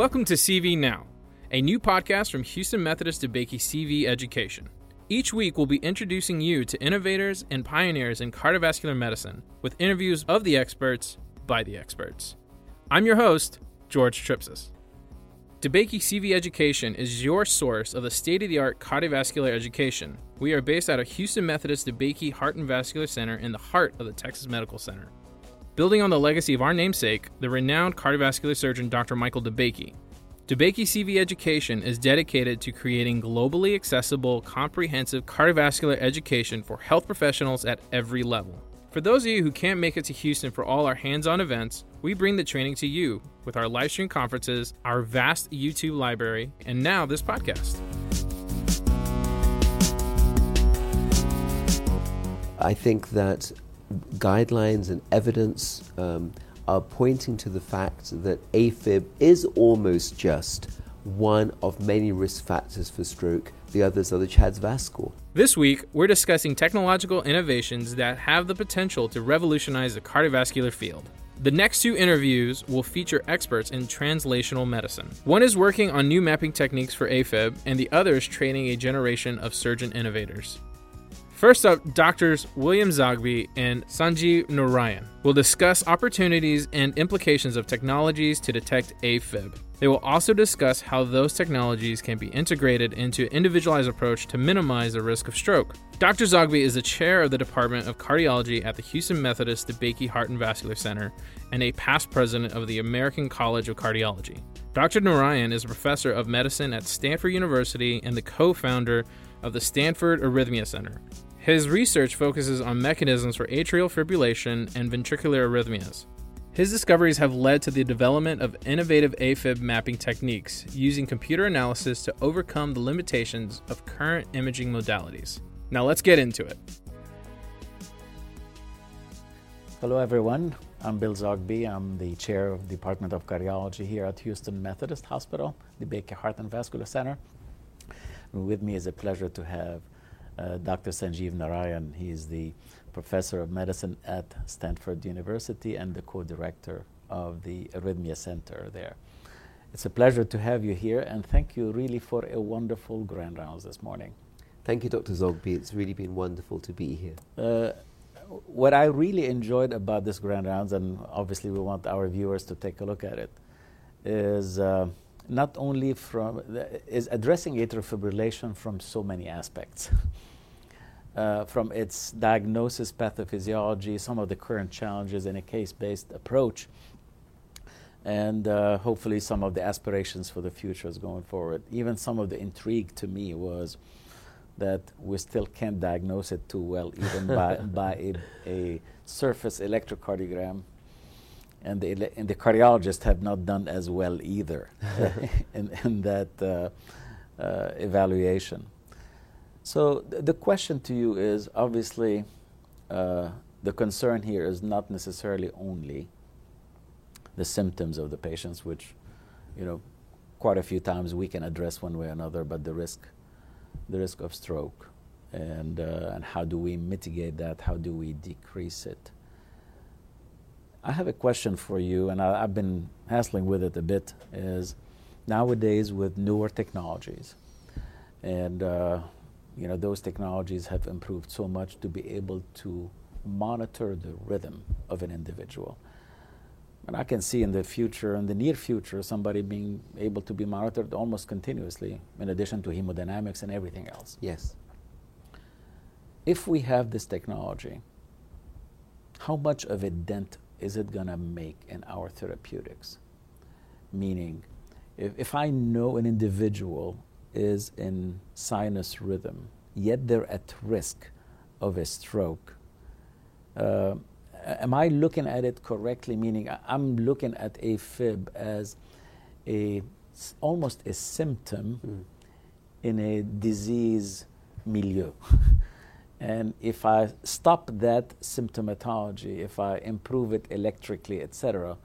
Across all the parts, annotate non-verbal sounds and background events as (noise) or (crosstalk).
Welcome to CV Now, a new podcast from Houston Methodist DeBakey CV Education. Each week, we'll be introducing you to innovators and pioneers in cardiovascular medicine with interviews of the experts by the experts. I'm your host, George Tripsis. DeBakey CV Education is your source of the state of the art cardiovascular education. We are based out of Houston Methodist DeBakey Heart and Vascular Center in the heart of the Texas Medical Center. Building on the legacy of our namesake, the renowned cardiovascular surgeon Dr. Michael DeBakey, DeBakey CV Education is dedicated to creating globally accessible, comprehensive cardiovascular education for health professionals at every level. For those of you who can't make it to Houston for all our hands on events, we bring the training to you with our live stream conferences, our vast YouTube library, and now this podcast. I think that guidelines and evidence um, are pointing to the fact that AFib is almost just one of many risk factors for stroke. The others are the CHA2DS2-VASc This week, we're discussing technological innovations that have the potential to revolutionize the cardiovascular field. The next two interviews will feature experts in translational medicine. One is working on new mapping techniques for AFib, and the other is training a generation of surgeon innovators. First up, doctors William Zogby and Sanjiv Narayan will discuss opportunities and implications of technologies to detect AFib. They will also discuss how those technologies can be integrated into an individualized approach to minimize the risk of stroke. Dr. Zogby is the chair of the Department of Cardiology at the Houston Methodist DeBakey Heart and Vascular Center and a past president of the American College of Cardiology. Dr. Narayan is a professor of medicine at Stanford University and the co founder of the Stanford Arrhythmia Center. His research focuses on mechanisms for atrial fibrillation and ventricular arrhythmias. His discoveries have led to the development of innovative AFib mapping techniques using computer analysis to overcome the limitations of current imaging modalities. Now let's get into it. Hello, everyone. I'm Bill Zogby. I'm the chair of the Department of Cardiology here at Houston Methodist Hospital, DeBakey Heart and Vascular Center. And with me is a pleasure to have uh, Dr. Sanjiv Narayan. He is the professor of medicine at Stanford University and the co-director of the Arrhythmia Center there. It's a pleasure to have you here, and thank you really for a wonderful grand rounds this morning. Thank you, Dr. Zogby. It's really been wonderful to be here. Uh, what I really enjoyed about this grand rounds, and obviously we want our viewers to take a look at it, is uh, not only from is addressing atrial fibrillation from so many aspects. (laughs) uh, from its diagnosis, pathophysiology, some of the current challenges in a case-based approach, and uh, hopefully some of the aspirations for the futures going forward. Even some of the intrigue to me was that we still can't diagnose it too well, even by, (laughs) by a, a, surface electrocardiogram. And the, and the cardiologists have not done as well either (laughs) (laughs) in, in, that uh, uh, evaluation. So th- the question to you is obviously uh, the concern here is not necessarily only the symptoms of the patients, which you know quite a few times we can address one way or another, but the risk, the risk of stroke, and uh, and how do we mitigate that? How do we decrease it? I have a question for you, and I, have been hassling with it a bit. Is nowadays with newer technologies, and uh, you know, those technologies have improved so much to be able to monitor the rhythm of an individual. And I can see in the future, in the near future, somebody being able to be monitored almost continuously, in addition to hemodynamics and everything else. Yes. If we have this technology, how much of a dent is it going to make in our therapeutics? Meaning, if, if I know an individual is in sinus rhythm, yet they're at risk of a stroke. Uh, am I looking at it correctly? Meaning, I'm looking at AFib as a almost a symptom mm. in a disease milieu. (laughs) and if I stop that symptomatology, if I improve it electrically, etc.,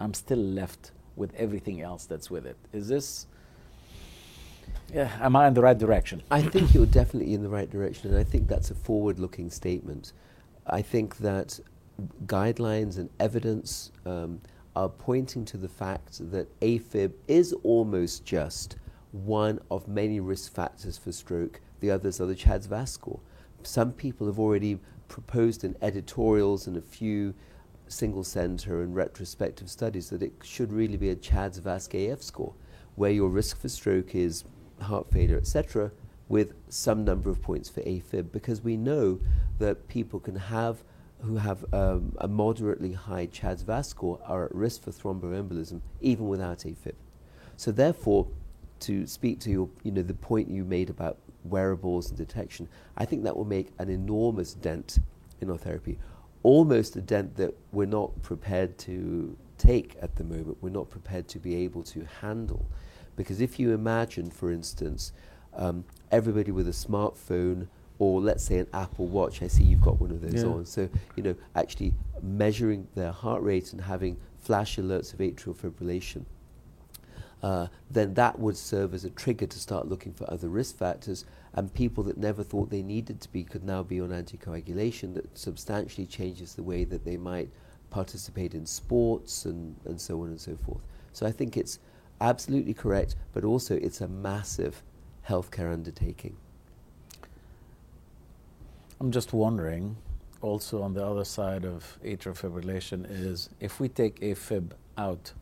I'm still left with everything else that's with it. Is this yeah, am I in the right direction? I think you're definitely in the right direction, and I think that's a forward looking statement. I think that guidelines and evidence um, are pointing to the fact that AFib is almost just one of many risk factors for stroke. The others are the CHA2DS2-VASc score. Some people have already proposed in editorials and a few single center and retrospective studies that it should really be a CHA2DS2-VASc AF score, where your risk for stroke is heart failure, etc., with some number of points for AFib, because we know that people can have who have um, a moderately high CHA2DS2-VASc score are at risk for thromboembolism even without AFib. So therefore, to speak to your, you know, the point you made about wearables and detection, I think that will make an enormous dent in our therapy, almost a dent that we're not prepared to take at the moment. We're not prepared to be able to handle, because if you imagine, for instance, um, everybody with a smartphone or let's say an Apple Watch. I see you've got one of those yeah. on. So, you know, actually measuring their heart rate and having flash alerts of atrial fibrillation, uh, then that would serve as a trigger to start looking for other risk factors. And people that never thought they needed to be could now be on anticoagulation that substantially changes the way that they might participate in sports and, and so on and so forth. So I think it's absolutely correct, but also it's a massive healthcare undertaking. I'm just wondering, also on the other side of atrial fibrillation, is if we take AFib out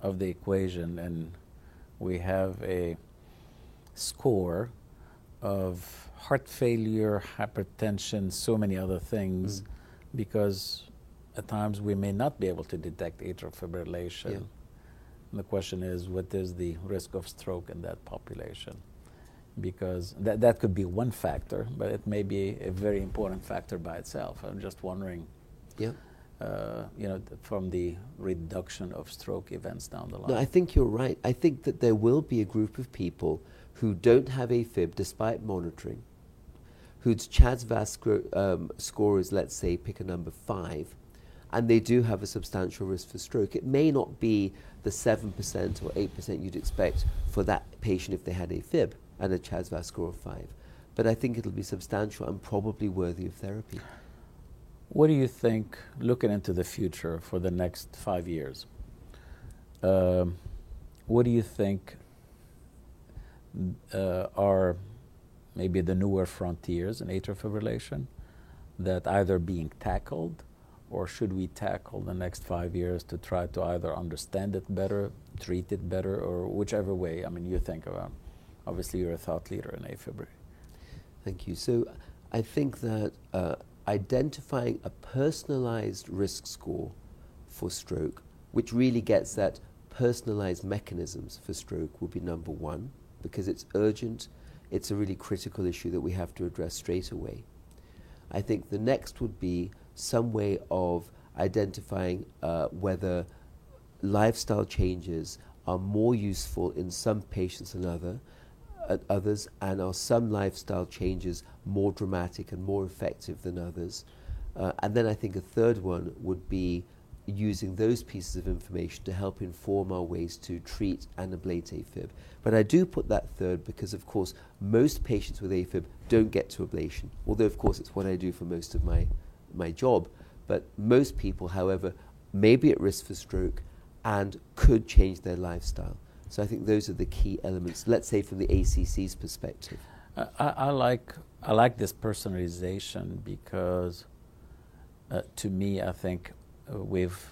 of the equation and we have a score of heart failure, hypertension, so many other things, mm. because at times we may not be able to detect atrial fibrillation. Yeah. The question is, what is the risk of stroke in that population? because that, that could be one factor, but it may be a very important factor by itself. I'm just wondering, yeah. Uh, you know, from the reduction of stroke events down the line. No, I think you're right. I think that there will be a group of people who don't have AFib despite monitoring, whose CHA2DS2-VASc um, score is, let's say, pick a number five, and they do have a substantial risk for stroke. It may not be the 7% or 8% you'd expect for that patient if they had AFib and a CHA2DS2-VASc score of 5. But I think it'll be substantial and probably worthy of therapy. What do you think, looking into the future for the next five years, uh, what do you think uh, are maybe the newer frontiers in atrial fibrillation that either being tackled or should we tackle the next five years to try to either understand it better, treat it better, or whichever way, I mean, you think about obviously you're a thought leader in AFib. Thank you. So I think that uh, identifying a personalized risk score for stroke, which really gets that personalized mechanisms for stroke, will be number one because it's urgent. It's a really critical issue that we have to address straight away. I think the next would be some way of identifying uh, whether lifestyle changes are more useful in some patients than other at others, and are some lifestyle changes more dramatic and more effective than others? Uh, and then I think a third one would be using those pieces of information to help inform our ways to treat and ablate AFib. But I do put that third because, of course, most patients with AFib don't get to ablation, although, of course, it's what I do for most of my, my job. But most people, however, may be at risk for stroke and could change their lifestyle. So I think those are the key elements. Let's say from the ACC's perspective. I, I like I like this personalization because, uh, to me, I think uh, we've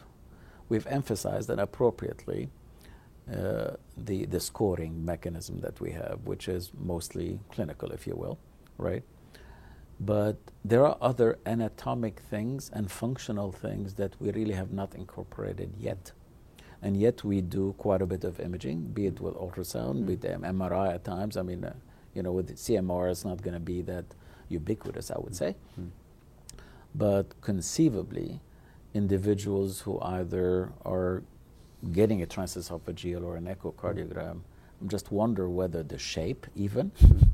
we've emphasized and appropriately uh, the the scoring mechanism that we have, which is mostly clinical, if you will, right? But there are other anatomic things and functional things that we really have not incorporated yet and yet we do quite a bit of imaging, be it with ultrasound, mm. with MRI at times. I mean, uh, you know, with CMR, it's not going to be that ubiquitous, I would say. Mm. But conceivably, individuals who either are getting a transesophageal or an echocardiogram, mm. just wonder whether the shape, even, mm.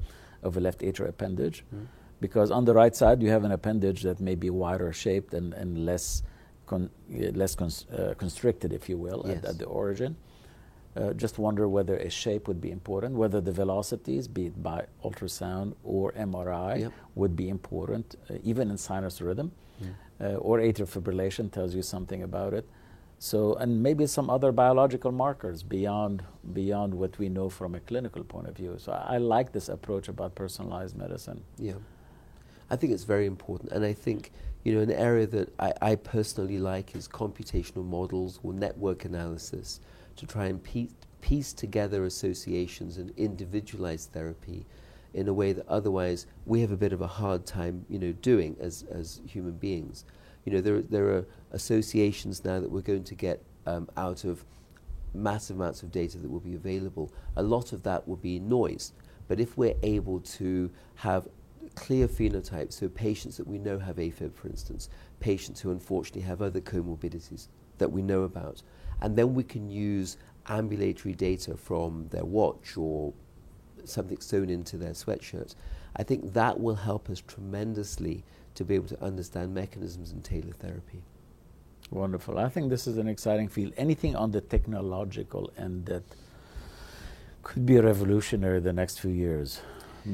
of a left atrial appendage, mm. Because on the right side you have an appendage that may be wider shaped and, and less con less cons uh, constricted, if you will, yes. at, at, the origin. Uh, just wonder whether a shape would be important, whether the velocities, be it by ultrasound or MRI, yep. would be important, uh, even in sinus rhythm, mm. or atrial fibrillation tells you something about it. So, and maybe some other biological markers beyond beyond what we know from a clinical point of view. So, I, I like this approach about personalized medicine. Yeah, I think it's very important, and I think you know an area that I, I personally like is computational models or network analysis to try and piece, piece together associations and individualize therapy in a way that otherwise we have a bit of a hard time, you know, doing as as human beings. You know, there there are associations now that we're going to get um, out of massive amounts of data that will be available. A lot of that will be noise, but if we're able to have clear phenotypes, so patients that we know have AFib, for instance, patients who unfortunately have other comorbidities that we know about, and then we can use ambulatory data from their watch or something sewn into their sweatshirt. I think that will help us tremendously to be able to understand mechanisms and tailor therapy. Wonderful. I think this is an exciting field. Anything on the technological end that could be revolutionary the next few years,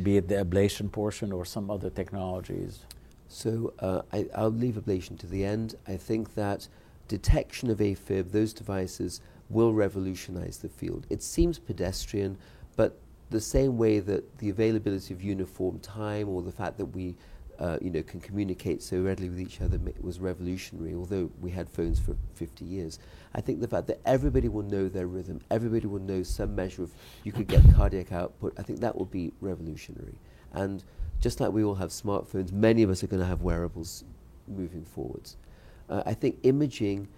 be it the ablation portion or some other technologies. So uh, I, I'll leave ablation to the end. I think that detection of AFib, those devices, will revolutionize the field. It seems pedestrian, but the same way that the availability of uniform time or the fact that we uh, you know, can communicate so readily with each other was revolutionary, although we had phones for 50 years. I think the fact that everybody will know their rhythm, everybody will know some measure of, you could get cardiac output, I think that will be revolutionary. And just like we all have smartphones, many of us are going to have wearables moving forwards. Uh, I think imaging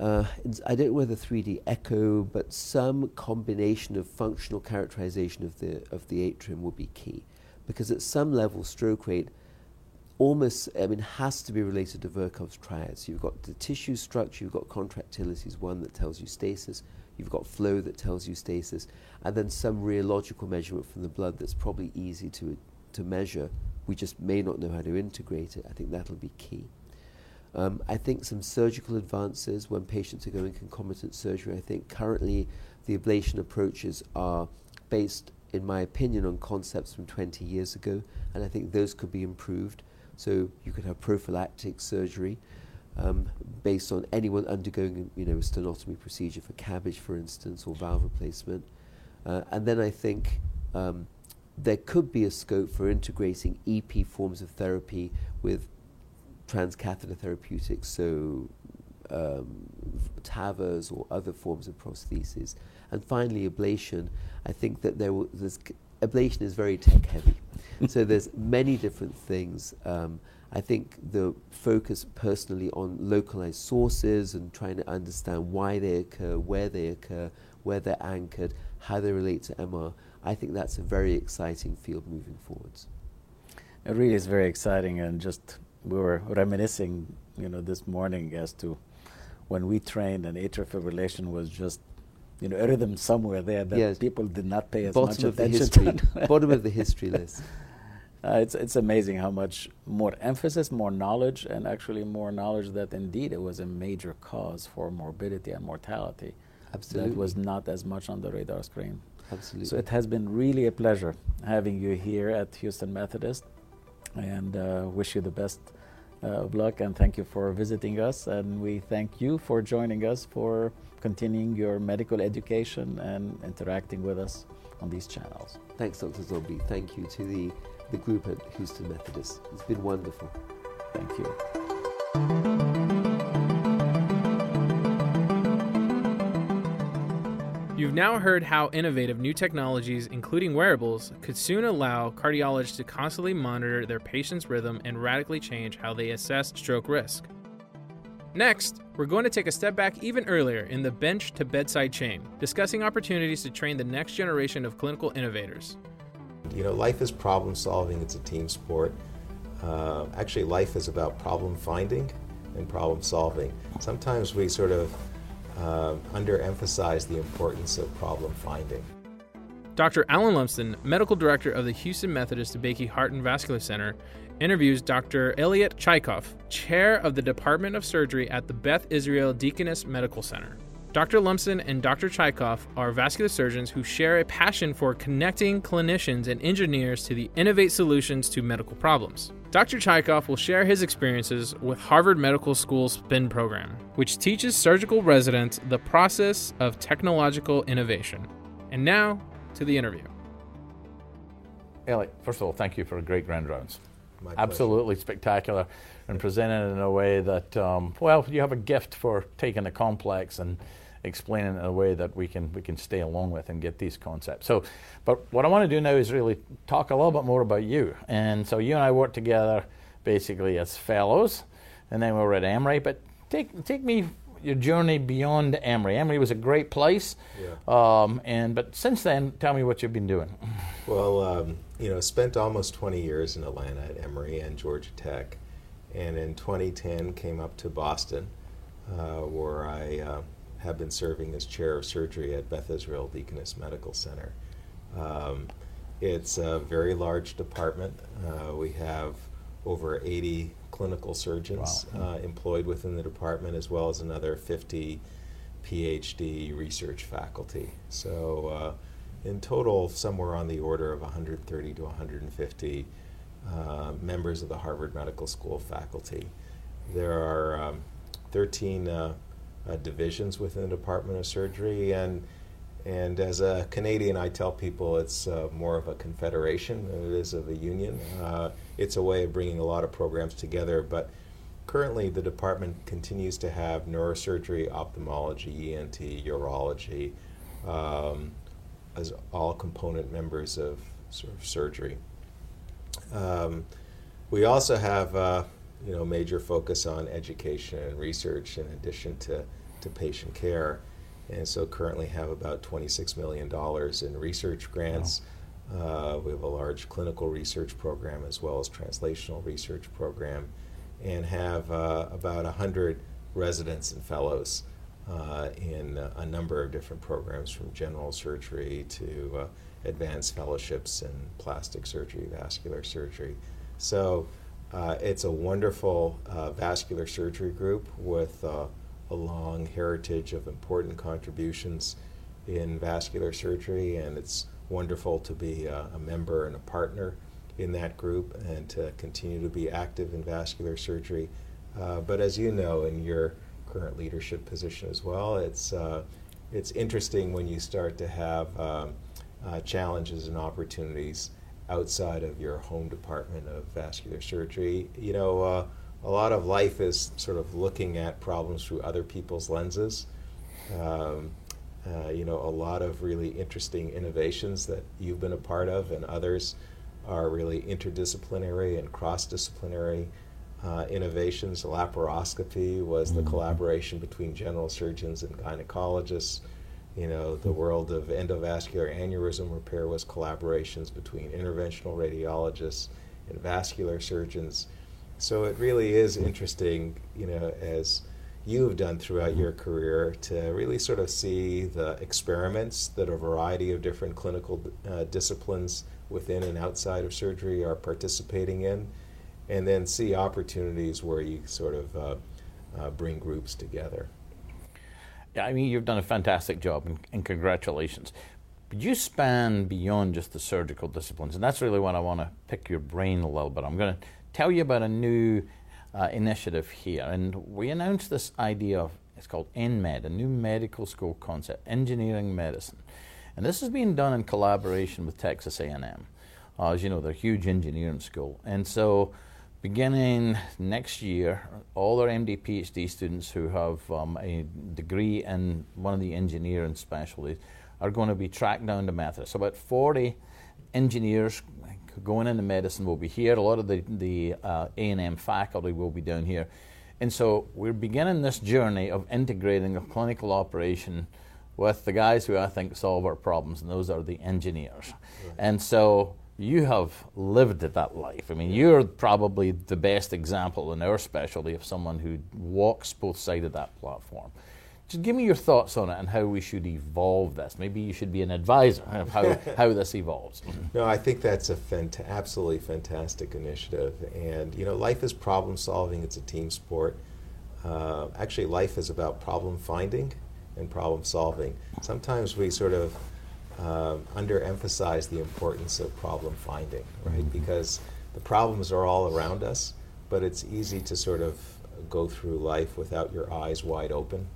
uh, I don't know whether 3D echo, but some combination of functional characterization of the of the atrium will be key, because at some level, stroke rate almost, I mean, has to be related to Virchow's triads. You've got the tissue structure, you've got contractility is one that tells you stasis, you've got flow that tells you stasis, and then some rheological measurement from the blood that's probably easy to to measure. We just may not know how to integrate it. I think that'll be key. Um, I think some surgical advances when patients are going concomitant surgery. I think currently the ablation approaches are based, in my opinion, on concepts from 20 years ago, and I think those could be improved. So you could have prophylactic surgery um, based on anyone undergoing, you know, a sternotomy procedure for CABG, for instance, or valve replacement. Uh, and then I think um, there could be a scope for integrating EP forms of therapy with transcatheter therapeutics, so um, TAVRs or other forms of prosthesis. And finally, ablation. I think that there there's ablation is very tech heavy. (laughs) so there's many different things. Um, I think the focus personally on localized sources and trying to understand why they occur, where they occur, where they're anchored, how they relate to MR. I think that's a very exciting field moving forwards. It really is very exciting, and just we were reminiscing, you know, this morning as to when we trained and atrial fibrillation was just, you know, a rhythm somewhere there that yes. people did not pay as Bottom much of attention the history. (laughs) Bottom of the history list. Uh, it's it's amazing how much more emphasis, more knowledge, and actually more knowledge that indeed it was a major cause for morbidity and mortality. Absolutely, that was not as much on the radar screen. Absolutely. So it has been really a pleasure having you here at Houston Methodist and uh, wish you the best uh, of luck and thank you for visiting us. And we thank you for joining us for continuing your medical education and interacting with us on these channels. Thanks, Dr. Zogby. Thank you to the, the group at Houston Methodist. It's been wonderful. Thank you. You've now heard how innovative new technologies, including wearables, could soon allow cardiologists to constantly monitor their patient's rhythm and radically change how they assess stroke risk. Next, we're going to take a step back even earlier in the bench to bedside chain, discussing opportunities to train the next generation of clinical innovators. You know, life is problem solving, it's a team sport. Uh, actually, life is about problem finding and problem solving. Sometimes we sort of uh, underemphasize the importance of problem finding. Dr. Alan Lumsden, Medical Director of the Houston Methodist DeBakey Heart and Vascular Center, interviews Dr. Elliot Chaikof, Chair of the Department of Surgery at the Beth Israel Deaconess Medical Center. Dr. Lumsden and Dr. Chaikof are vascular surgeons who share a passion for connecting clinicians and engineers to the innovate solutions to medical problems. Dr. Chaikof will share his experiences with Harvard Medical School's SPIN program, which teaches surgical residents the process of technological innovation. And now to the interview. Elliot, first of all, thank you for a great Grand Rounds. My Absolutely spectacular and presented in a way that, um, well, you have a gift for taking the complex and explaining it in a way that we can we can stay along with and get these concepts. So, but what I want to do now is really talk a little bit more about you. And so you and I worked together basically as fellows, and then we were at Emory. But take take me your journey beyond Emory. Emory was a great place. Yeah. Um, and but since then, tell me what you've been doing. Well, um, you know, spent almost 20 years in Atlanta at Emory and Georgia Tech, and in 2010 came up to Boston, uh, where I uh, have been serving as chair of surgery at Beth Israel Deaconess Medical Center. Um, it's a very large department. Uh, we have over 80 clinical surgeons Wow. uh, employed within the department, as well as another 50 PhD research faculty. So, uh, in total, somewhere on the order of 130 to 150 uh, members of the Harvard Medical School faculty. There are um, 13 uh, uh, divisions within the Department of Surgery, and and as a Canadian, I tell people it's uh, more of a confederation than it is of a union. Uh, it's a way of bringing a lot of programs together, but currently the department continues to have neurosurgery, ophthalmology, ENT, urology, um, as all component members of sort of surgery. Um, we also have, uh, you know, major focus on education and research in addition to, to patient care, and so currently have about $26 million in research grants. Uh, we have a large clinical research program as well as translational research program, and have uh, about 100 residents and fellows uh, in a number of different programs from general surgery to uh, advanced fellowships in plastic surgery, vascular surgery. So uh, it's a wonderful uh, vascular surgery group with a long heritage of important contributions in vascular surgery, and it's wonderful to be uh, a member and a partner in that group and to continue to be active in vascular surgery. Uh, but as you know, in your current leadership position as well, it's uh, it's interesting when you start to have um, uh, challenges and opportunities outside of your home department of vascular surgery. You know, uh, a lot of life is sort of looking at problems through other people's lenses. Um, uh, you know, a lot of really interesting innovations that you've been a part of, and others are really interdisciplinary and cross-disciplinary uh, innovations. Laparoscopy was the collaboration between general surgeons and gynecologists. You know, the world of endovascular aneurysm repair was collaborations between interventional radiologists and vascular surgeons. So it really is interesting, you know, as you have done throughout your career to really sort of see the experiments that a variety of different clinical uh, disciplines within and outside of surgery are participating in, and then see opportunities where you sort of uh, uh, bring groups together. Yeah, I mean, you've done a fantastic job, and, and congratulations. But you span beyond just the surgical disciplines, and that's really what I want to pick your brain a little bit. I'm going to tell you about a new uh, initiative here, and we announced this idea of it's called EnMed, a new medical school concept, engineering medicine, and this is being done in collaboration with Texas A&M. Uh, as you know, they're a huge engineering school, and so beginning next year, all our MD PhD students who have um, a degree in one of the engineering specialties are going to be tracked down to Methodist. So about 40 engineers going into medicine will be here. A lot of the, the uh, A&M faculty will be down here. And so we're beginning this journey of integrating a clinical operation with the guys who I think solve our problems, and those are the engineers. And so you have lived that life. I mean, you're probably the best example in our specialty of someone who walks both sides of that platform. Just give me your thoughts on it and how we should evolve this. Maybe you should be an advisor of how, (laughs) how this evolves. No, I think that's a fant- absolutely fantastic initiative. And, you know, life is problem solving, it's a team sport. Uh, actually, life is about problem finding and problem solving. Sometimes we sort of um, underemphasize the importance of problem finding, right? Because the problems are all around us, but it's easy to sort of go through life without your eyes wide open.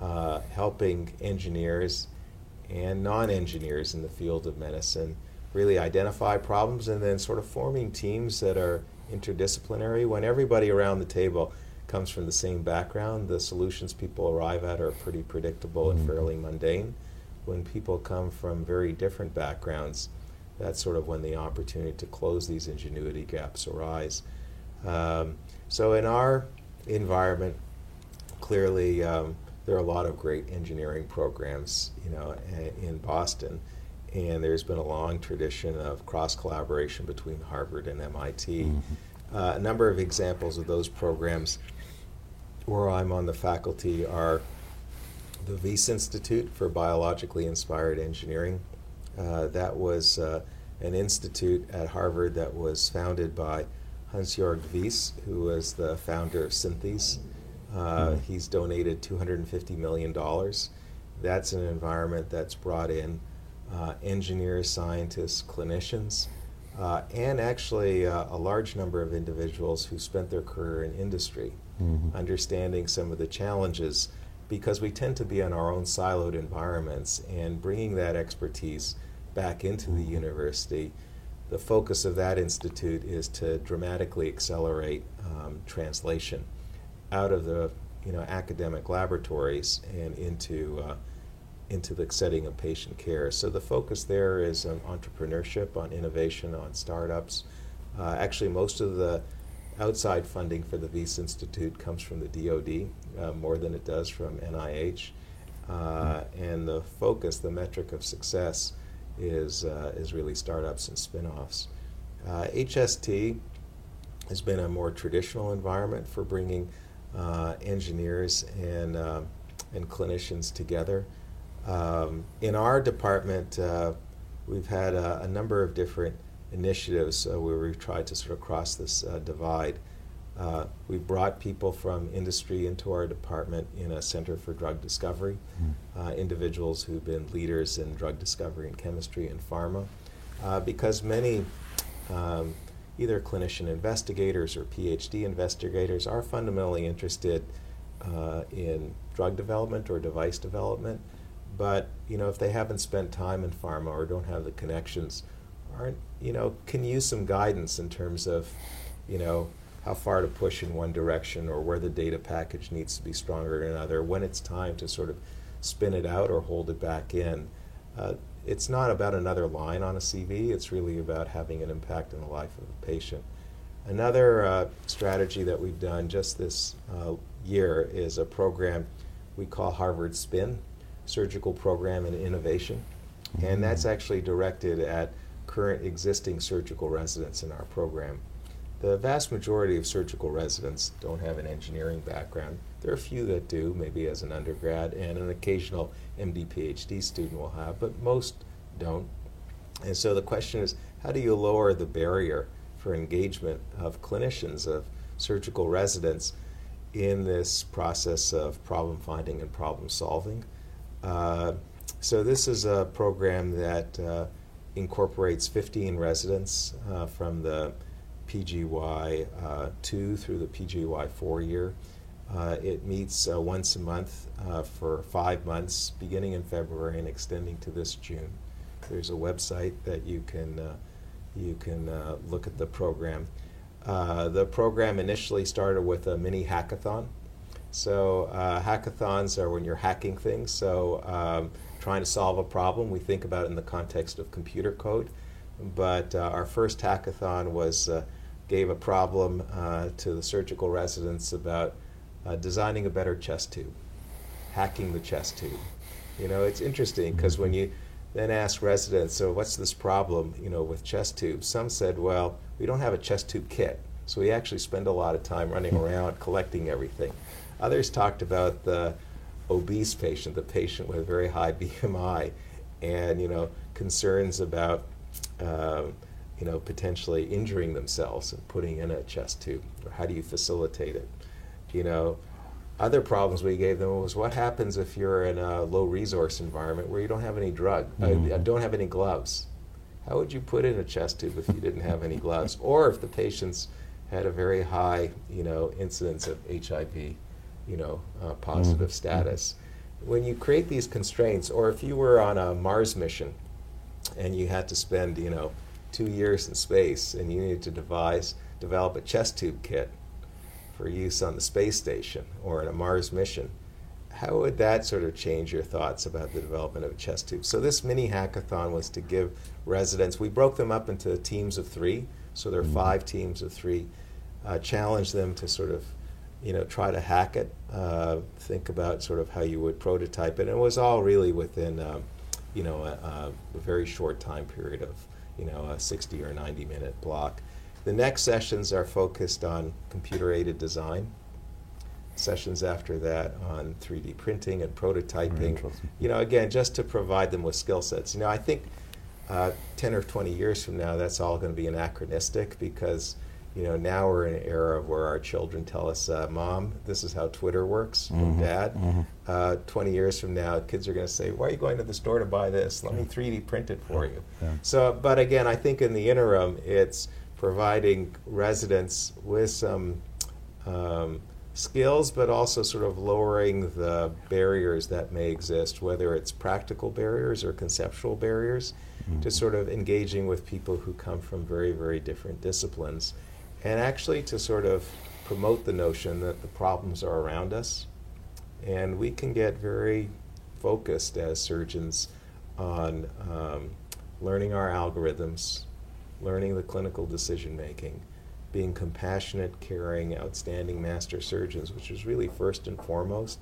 Uh, helping engineers and non engineers in the field of medicine really identify problems and then sort of forming teams that are interdisciplinary. When everybody around the table comes from the same background, the solutions people arrive at are pretty predictable and fairly mundane. When people come from very different backgrounds, that's sort of when the opportunity to close these ingenuity gaps arise. Um, so in our environment, clearly um, there are a lot of great engineering programs, you know, in Boston, and there's been a long tradition of cross collaboration between Harvard and MIT. Mm-hmm. Uh, a number of examples of those programs where I'm on the faculty are the Wyss Institute for Biologically Inspired Engineering. Uh, that was uh, an institute at Harvard that was founded by Hansjörg Wyss, who was the founder of Synthes. Uh, mm. He's donated $250 million. That's an environment that's brought in uh, engineers, scientists, clinicians, uh, and actually uh, a large number of individuals who spent their career in industry, mm-hmm. understanding some of the challenges because we tend to be in our own siloed environments and bringing that expertise back into the university. The focus of that institute is to dramatically accelerate um, translation out of the you know academic laboratories and into uh, into the setting of patient care. So the focus there is on entrepreneurship, on innovation, on startups. Uh, actually, most of the outside funding for the Wyss Institute comes from the DoD uh, more than it does from NIH. Uh, and the focus, the metric of success, is uh, is really startups and spinoffs. HST uh, has been a more traditional environment for bringing uh, engineers and and clinicians together. Um, in our department, we've had a, a, number of different initiatives uh, where we've tried to sort of cross this uh, divide. Uh, we've brought people from industry into our department in a center for drug discovery, mm. individuals who've been leaders in drug discovery and chemistry and pharma, uh, because many um, either clinician investigators or PhD investigators are fundamentally interested uh, in drug development or device development but you know if they haven't spent time in pharma or don't have the connections aren't you know can use some guidance in terms of you know how far to push in one direction or where the data package needs to be stronger in another when it's time to sort of spin it out or hold it back in uh, it's not about another line on a cv it's really about having an impact in the life of a patient another uh, strategy that we've done just this uh, year is a program we call harvard spin surgical program and innovation. Mm-hmm. And that's actually directed at current existing surgical residents in our program. The vast majority of surgical residents don't have an engineering background. There are a few that do, maybe as an undergrad, and an occasional MD PhD student will have, but most don't. And so the question is how do you lower the barrier for engagement of clinicians, of surgical residents in this process of problem finding and problem solving? Uh, so this is a program that uh, incorporates 15 residents uh, from the PGY uh, 2 through the PGY 4 year. Uh, it meets once a month for five months, beginning in February and extending to this June. There's a website that you can you can look at the program. the program initially started with a mini hackathon so uh, hackathons are when you're hacking things. So um, trying to solve a problem, we think about it in the context of computer code. But uh, our first hackathon was uh, gave a problem uh, to the surgical residents about uh, designing a better chest tube, hacking the chest tube. You know, it's interesting because when you then ask residents, so what's this problem, you know, with chest tubes? Some said, well, we don't have a chest tube kit. So we actually spend a lot of time running around collecting everything. Others talked about the obese patient, the patient with a very high (laughs) BMI, and you know concerns about um, you know potentially injuring themselves and putting in a chest tube. Or how do you facilitate it? You know, other problems we gave them was what happens if you're in a low resource environment where you don't have any drug, mm-hmm. uh, don't have any gloves. how would you put in a chest tube if you didn't have any gloves? (laughs) Or if the patients had a very high, you know, incidence of HIV, you know, uh, positive mm-hmm. status. When you create these constraints, or if you were on a Mars mission and you had to spend, you know, two years in space and you needed to devise, develop a chest tube kit for use on the space station or in a Mars mission, how would that sort of change your thoughts about the development of a chest tube? So this mini hackathon was to give residents, we broke them up into teams of three, so there are mm-hmm. five teams of three, uh, challenge them to sort of, you know, try to hack it, uh, think about sort of how you would prototype it, and it was all really within, um, you know, a, a, very short time period of, you know, a 60 or 90 minute block. The next sessions are focused on computer aided design sessions after that on 3D printing and prototyping. You know, again, just to provide them with skill sets. You know, I think uh, 10 or 20 years from now, that's all going to be anachronistic because, you know, now we're in an era where our children tell us, uh, Mom, this is how Twitter works, mm-hmm. Dad. Mm-hmm. Uh, 20 years from now, kids are going to say, Why are you going to the store to buy this? Let me 3D print it for you. Yeah. So, but again, I think in the interim, it's providing residents with some. Um, skills, but also sort of lowering the barriers that may exist, whether it's practical barriers or conceptual barriers, mm-hmm. to sort of engaging with people who come from very, very different disciplines. And actually to sort of promote the notion that the problems are around us. And we can get very focused as surgeons on um, learning our algorithms, learning the clinical decision making being compassionate, caring, outstanding master surgeons, which is really first and foremost.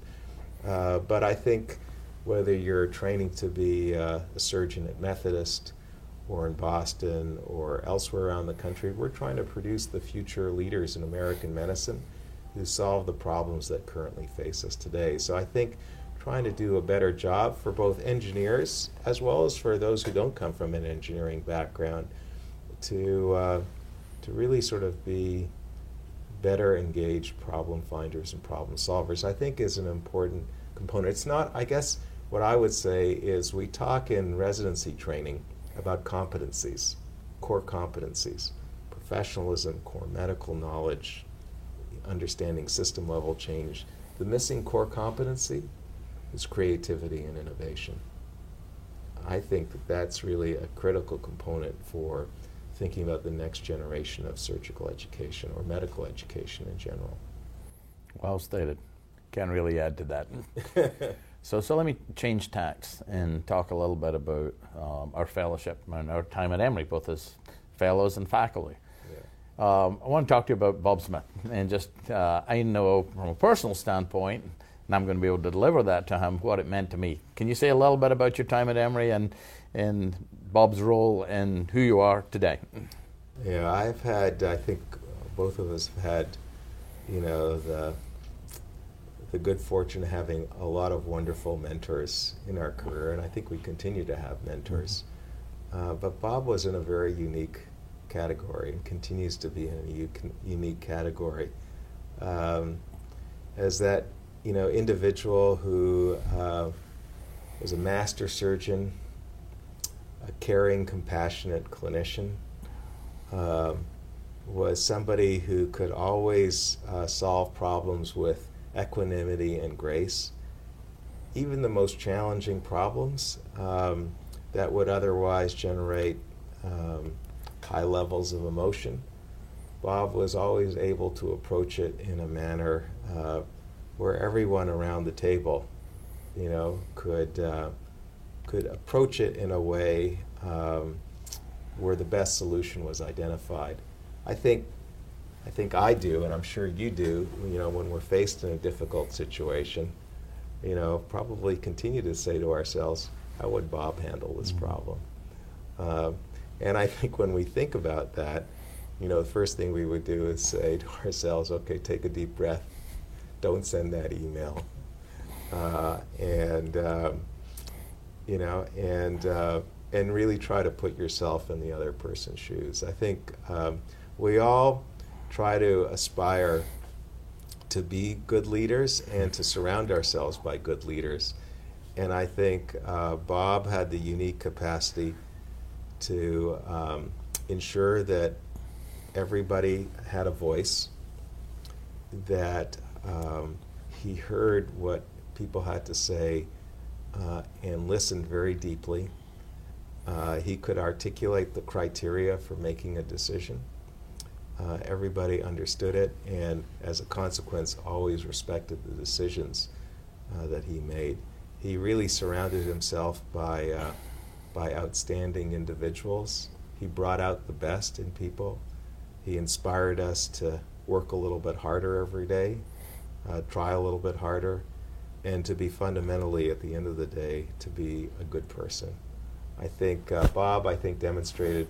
Uh, but I think whether you're training to be uh, a surgeon at Methodist or in Boston or elsewhere around the country, we're trying to produce the future leaders in American medicine who solve the problems that currently face us today. So I think trying to do a better job for both engineers as well as for those who don't come from an engineering background to uh, to really sort of be better engaged problem finders and problem solvers, I think is an important component. It's not, I guess, what I would say is we talk in residency training about competencies, core competencies, professionalism, core medical knowledge, understanding system level change. The missing core competency is creativity and innovation. I think that that's really a critical component for thinking about the next generation of surgical education or medical education in general. Well stated. Can't really add to that. (laughs) so, so let me change tacks and talk a little bit about um, our fellowship and our time at Emory, both as fellows and faculty. Yeah. Um, I want to talk to you about Bob Smith, and just uh, I know from a personal standpoint, and I'm going to be able to deliver that to him what it meant to me. Can you say a little bit about your time at Emory and and Bob's role and who you are today. Yeah, I've had, I think both of us have had, you know, the, the good fortune of having a lot of wonderful mentors in our career, and I think we continue to have mentors. Mm-hmm. Uh, but Bob was in a very unique category and continues to be in a u- unique category. Um, as that, you know, individual who uh, was a master surgeon, a caring, compassionate clinician, um, was somebody who could always uh, solve problems with equanimity and grace. Even the most challenging problems um, that would otherwise generate um, high levels of emotion, Bob was always able to approach it in a manner uh, where everyone around the table, you know, could uh, could approach it in a way um, where the best solution was identified. I think, I think I do, and I'm sure you do. You know, when we're faced in a difficult situation, you know, probably continue to say to ourselves, "How would Bob handle this mm-hmm. problem?" Uh, and I think when we think about that, you know, the first thing we would do is say to ourselves, "Okay, take a deep breath. Don't send that email." Uh, and um, you know, and uh, and really try to put yourself in the other person's shoes. I think um, we all try to aspire to be good leaders and to surround ourselves by good leaders. And I think uh, Bob had the unique capacity to um, ensure that everybody had a voice, that um, he heard what people had to say uh, and listened very deeply. Uh, he could articulate the criteria for making a decision. Uh, everybody understood it, and as a consequence, always respected the decisions uh, that he made. He really surrounded himself by, uh, by outstanding individuals. He brought out the best in people. He inspired us to work a little bit harder every day, uh, try a little bit harder, and to be fundamentally, at the end of the day, to be a good person. I think uh, Bob, I think, demonstrated,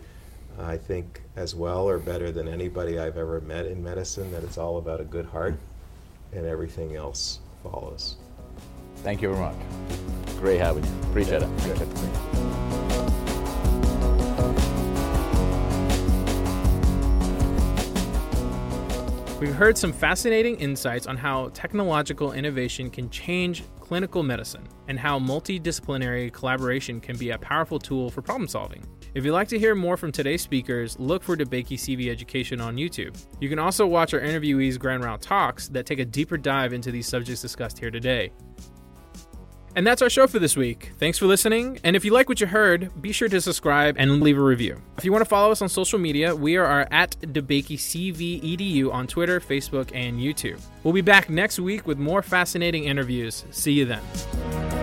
I think, as well or better than anybody I've ever met in medicine, that it's all about a good heart and everything else follows. Thank you very much. Great having you. Appreciate it. Good. We've heard some fascinating insights on how technological innovation can change clinical medicine and how multidisciplinary collaboration can be a powerful tool for problem solving. If you'd like to hear more from today's speakers, look for DeBakey CV Education on YouTube. You can also watch our interviewees' Grand Rounds Talks that take a deeper dive into these subjects discussed here today. And that's our show for this week. Thanks for listening. And if you like what you heard, be sure to subscribe and leave a review. If you want to follow us on social media, we are at DeBakeyCVEDU on Twitter, Facebook, and YouTube. We'll be back next week with more fascinating interviews. See you then.